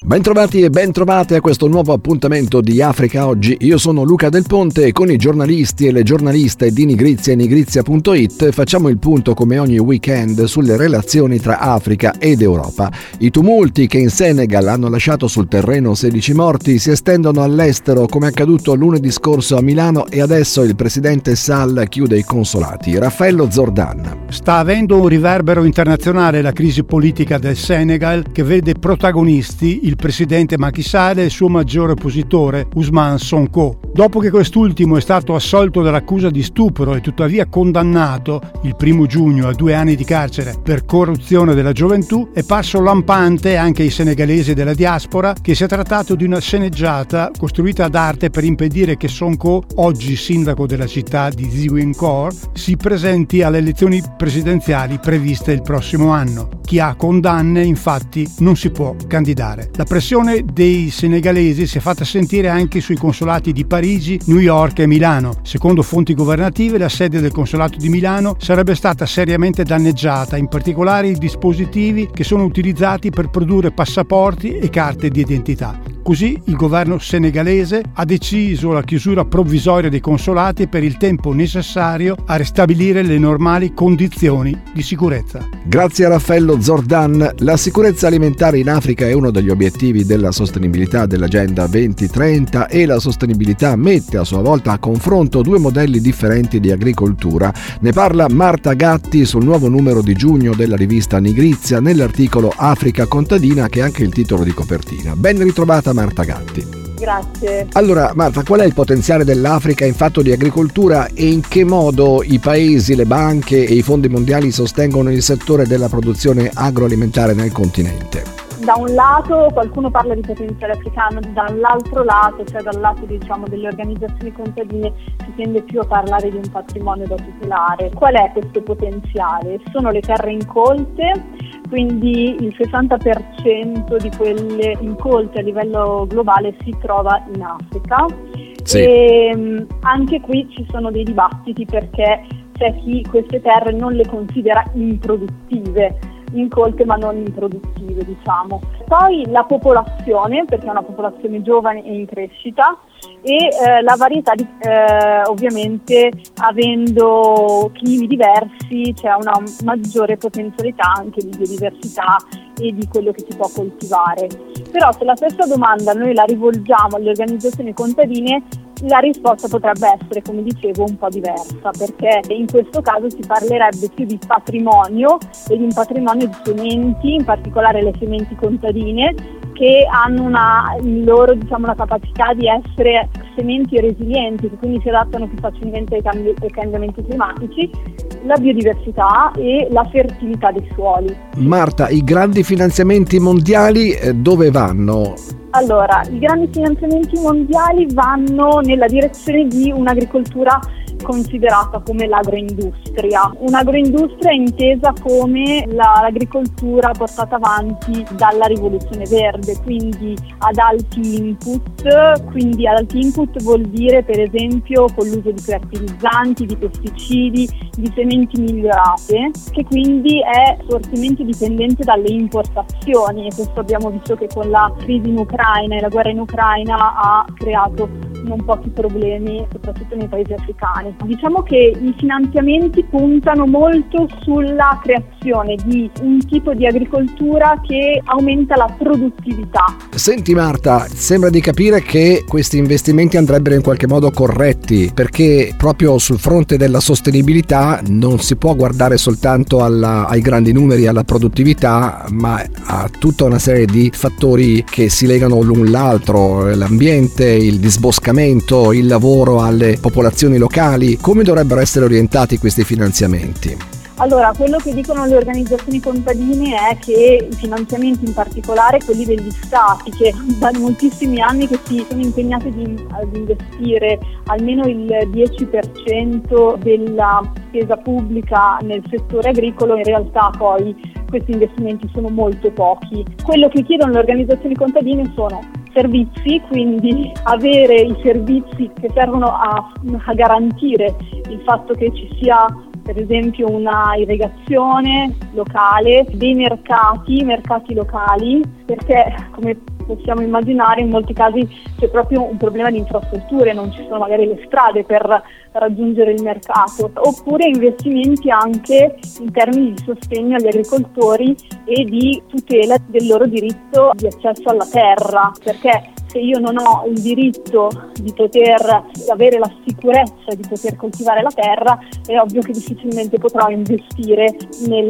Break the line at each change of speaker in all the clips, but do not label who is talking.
Bentrovati e bentrovate a questo nuovo appuntamento di Africa Oggi. Io sono Luca Del Ponte e con i giornalisti e le giornaliste di Nigrizia e Nigrizia.it facciamo il punto come ogni weekend sulle relazioni tra Africa ed Europa. I tumulti che in Senegal hanno lasciato sul terreno 16 morti si estendono all'estero come accaduto lunedì scorso a Milano e adesso il presidente Sall chiude i consolati. Raffaello Zordan.
Sta avendo un riverbero internazionale la crisi politica del Senegal che vede protagonisti il presidente Macky Sall e il suo maggiore oppositore Usman Sonko. Dopo che quest'ultimo è stato assolto dall'accusa di stupro e tuttavia condannato il primo giugno a due anni di carcere per corruzione della gioventù, è parso lampante anche ai senegalesi della diaspora che si è trattato di una sceneggiata costruita ad arte per impedire che Sonko, oggi sindaco della città di Ziguinchor, si presenti alle elezioni presidenziali previste il prossimo anno. Chi ha condanne infatti non si può candidare. La pressione dei senegalesi si è fatta sentire anche sui consolati di Parigi, New York e Milano. Secondo fonti governative, la sede del consolato di Milano sarebbe stata seriamente danneggiata, in particolare i dispositivi che sono utilizzati per produrre passaporti e carte di identità. Così il governo senegalese ha deciso la chiusura provvisoria dei consolati per il tempo necessario a ristabilire le normali condizioni di sicurezza.
Grazie a Raffaello Zordan, la sicurezza alimentare in Africa è uno degli obiettivi della sostenibilità dell'Agenda 2030 e la sostenibilità mette a sua volta a confronto due modelli differenti di agricoltura. Ne parla Marta Gatti sul nuovo numero di giugno della rivista Nigrizia nell'articolo Africa contadina che è anche il titolo di copertina. Ben ritrovata Marta Gatti.
Grazie.
Allora Marta, qual è il potenziale dell'Africa in fatto di agricoltura e in che modo i paesi, le banche e i fondi mondiali sostengono il settore della produzione agroalimentare nel continente?
da un lato qualcuno parla di potenziale africano, dall'altro lato, cioè dal lato diciamo, delle organizzazioni contadine, si tende più a parlare di un patrimonio da tutelare. Qual è questo potenziale? Sono le terre incolte, quindi il 60% di quelle incolte a livello globale si trova in Africa. Sì. E ehm, anche qui ci sono dei dibattiti perché c'è chi queste terre non le considera improduttive incolte ma non improduttive diciamo. Poi la popolazione, perché è una popolazione giovane e in crescita e eh, la varietà di, eh, ovviamente avendo climi diversi c'è una maggiore potenzialità anche di biodiversità e di quello che si può coltivare. Però se la stessa domanda noi la rivolgiamo alle organizzazioni contadine la risposta potrebbe essere, come dicevo, un po' diversa, perché in questo caso si parlerebbe più di patrimonio e di un patrimonio di sementi, in particolare le sementi contadine, che hanno una, loro diciamo, la capacità di essere sementi resilienti, che quindi si adattano più facilmente ai, cambi- ai cambiamenti climatici, la biodiversità e la fertilità dei suoli.
Marta, i grandi finanziamenti mondiali eh, dove vanno?
Allora, i grandi finanziamenti mondiali vanno nella direzione di un'agricoltura considerata come l'agroindustria. Un'agroindustria intesa come la, l'agricoltura portata avanti dalla rivoluzione verde, quindi ad alti input, quindi ad alti input vuol dire per esempio con l'uso di fertilizzanti, di pesticidi, di sementi migliorate, che quindi è fortemente dipendente dalle importazioni e questo abbiamo visto che con la crisi in Ucraina e la guerra in Ucraina ha creato non pochi problemi, soprattutto nei paesi africani. Diciamo che i finanziamenti puntano molto sulla creazione di un tipo di agricoltura che aumenta la produttività.
Senti Marta, sembra di capire che questi investimenti andrebbero in qualche modo corretti, perché proprio sul fronte della sostenibilità non si può guardare soltanto alla, ai grandi numeri, alla produttività, ma a tutta una serie di fattori che si legano l'un l'altro, l'ambiente, il disboscamento, il lavoro alle popolazioni locali. Come dovrebbero essere orientati questi finanziamenti?
Allora, quello che dicono le organizzazioni contadine è che i finanziamenti, in particolare quelli degli stati, che da moltissimi anni che si sono impegnati ad investire almeno il 10% della spesa pubblica nel settore agricolo, in realtà poi questi investimenti sono molto pochi. Quello che chiedono le organizzazioni contadine sono servizi, quindi avere i servizi che servono a, a garantire il fatto che ci sia per esempio una irrigazione locale, dei mercati, mercati locali, perché come possiamo immaginare in molti casi c'è proprio un problema di infrastrutture, non ci sono magari le strade per raggiungere il mercato, oppure investimenti anche in termini di sostegno agli agricoltori e di tutela del loro diritto di accesso alla terra, perché se io non ho il diritto di poter avere la sicurezza di poter coltivare la terra, è ovvio che difficilmente potrò investire nel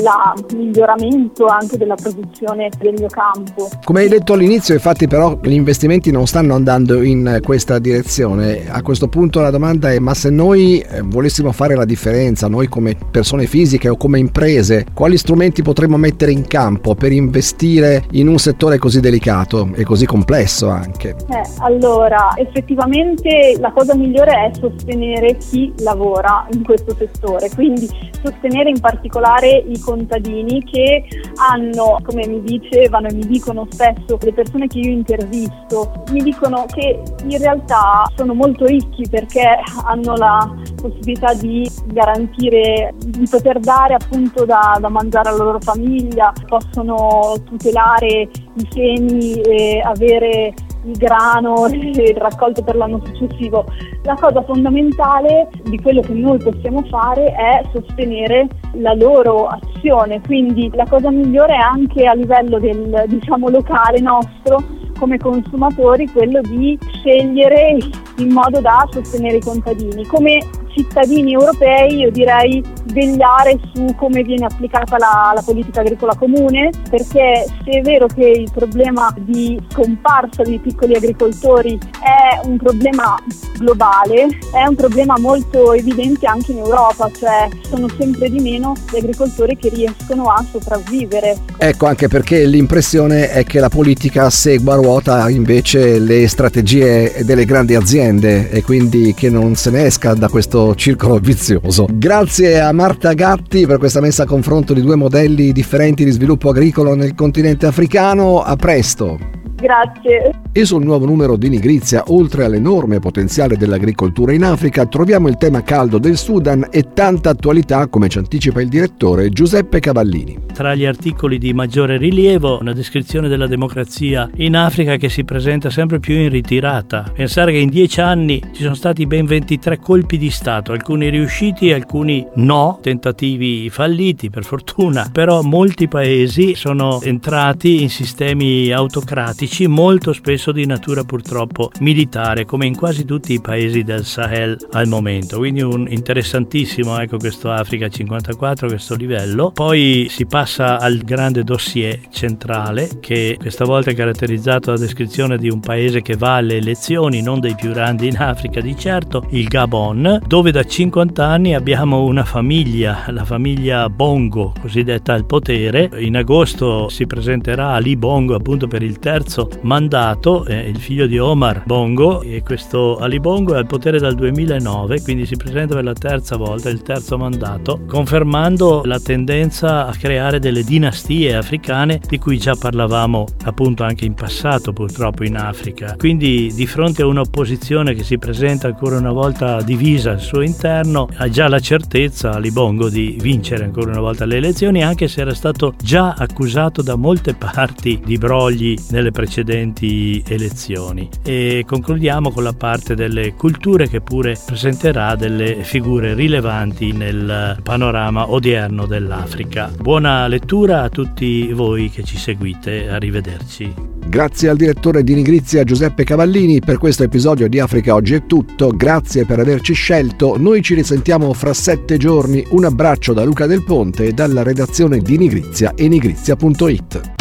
miglioramento anche della produzione del mio campo.
Come hai detto all'inizio, infatti però gli investimenti non stanno andando in questa direzione. A questo punto la domanda è ma se noi eh, volessimo fare la differenza, noi come persone fisiche o come imprese, quali strumenti potremmo mettere in campo per investire in un settore così delicato e così complesso anche?
Anche? Eh, allora, effettivamente la cosa migliore è sostenere chi lavora in questo settore, quindi sostenere in particolare i contadini che hanno, come mi dicevano e mi dicono spesso le persone che io intervisto, mi dicono che in realtà sono molto ricchi perché hanno la possibilità di garantire, di poter dare appunto da, da mangiare alla loro famiglia, possono tutelare i semi e avere il grano il raccolto per l'anno successivo. La cosa fondamentale di quello che noi possiamo fare è sostenere la loro azione, quindi la cosa migliore è anche a livello del diciamo locale nostro come consumatori quello di scegliere in modo da sostenere i contadini. Come cittadini europei io direi vegliare su come viene applicata la, la, politica agricola comune, perché se è vero che il problema di scomparsa dei piccoli agricoltori è un problema globale, è un problema molto evidente anche in Europa, cioè sono sempre di meno gli agricoltori che riescono a sopravvivere.
Ecco, anche perché l'impressione è che la politica segua ruota invece le strategie delle grandi aziende e quindi che non se ne esca da questo circolo vizioso. Grazie a Marta Gatti per questa messa a confronto di due modelli differenti di sviluppo agricolo nel continente africano. A presto!
Grazie.
E sul nuovo numero di Nigrizia, oltre all'enorme potenziale dell'agricoltura in Africa, troviamo il tema caldo del Sudan e tanta attualità, come ci anticipa il direttore Giuseppe Cavallini.
Tra gli articoli di maggiore rilievo, una descrizione della democrazia in Africa che si presenta sempre più in ritirata. Pensare che in dieci anni ci sono stati ben 23 colpi di Stato, alcuni riusciti, alcuni no, tentativi falliti per fortuna, però molti paesi sono entrati in sistemi autocratici molto spesso spesso di natura purtroppo militare, come in quasi tutti i paesi del Sahel al momento. Quindi un interessantissimo, ecco questo Africa 54, questo livello. Poi si passa al grande dossier centrale, che questa volta è caratterizzato dalla descrizione di un paese che va alle elezioni, non dei più grandi in Africa di certo, il Gabon, dove da 50 anni abbiamo una famiglia, la famiglia Bongo, cosiddetta al potere. In agosto si presenterà Ali Bongo appunto per il terzo mandato è il figlio di Omar Bongo e questo Ali Bongo è al potere dal 2009, quindi si presenta per la terza volta, il terzo mandato, confermando la tendenza a creare delle dinastie africane di cui già parlavamo appunto anche in passato purtroppo in Africa. Quindi di fronte a un'opposizione che si presenta ancora una volta divisa al suo interno, ha già la certezza Ali Bongo di vincere ancora una volta le elezioni, anche se era stato già accusato da molte parti di brogli nelle precedenti elezioni. E concludiamo con la parte delle culture che pure presenterà delle figure rilevanti nel panorama odierno dell'Africa. Buona lettura a tutti voi che ci seguite, arrivederci.
Grazie al direttore di Nigrizia Giuseppe Cavallini per questo episodio di Africa Oggi è tutto, grazie per averci scelto, noi ci risentiamo fra sette giorni, un abbraccio da Luca Del Ponte e dalla redazione di Nigrizia e nigrizia.it.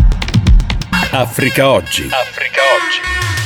Africa Oggi. Africa Oggi.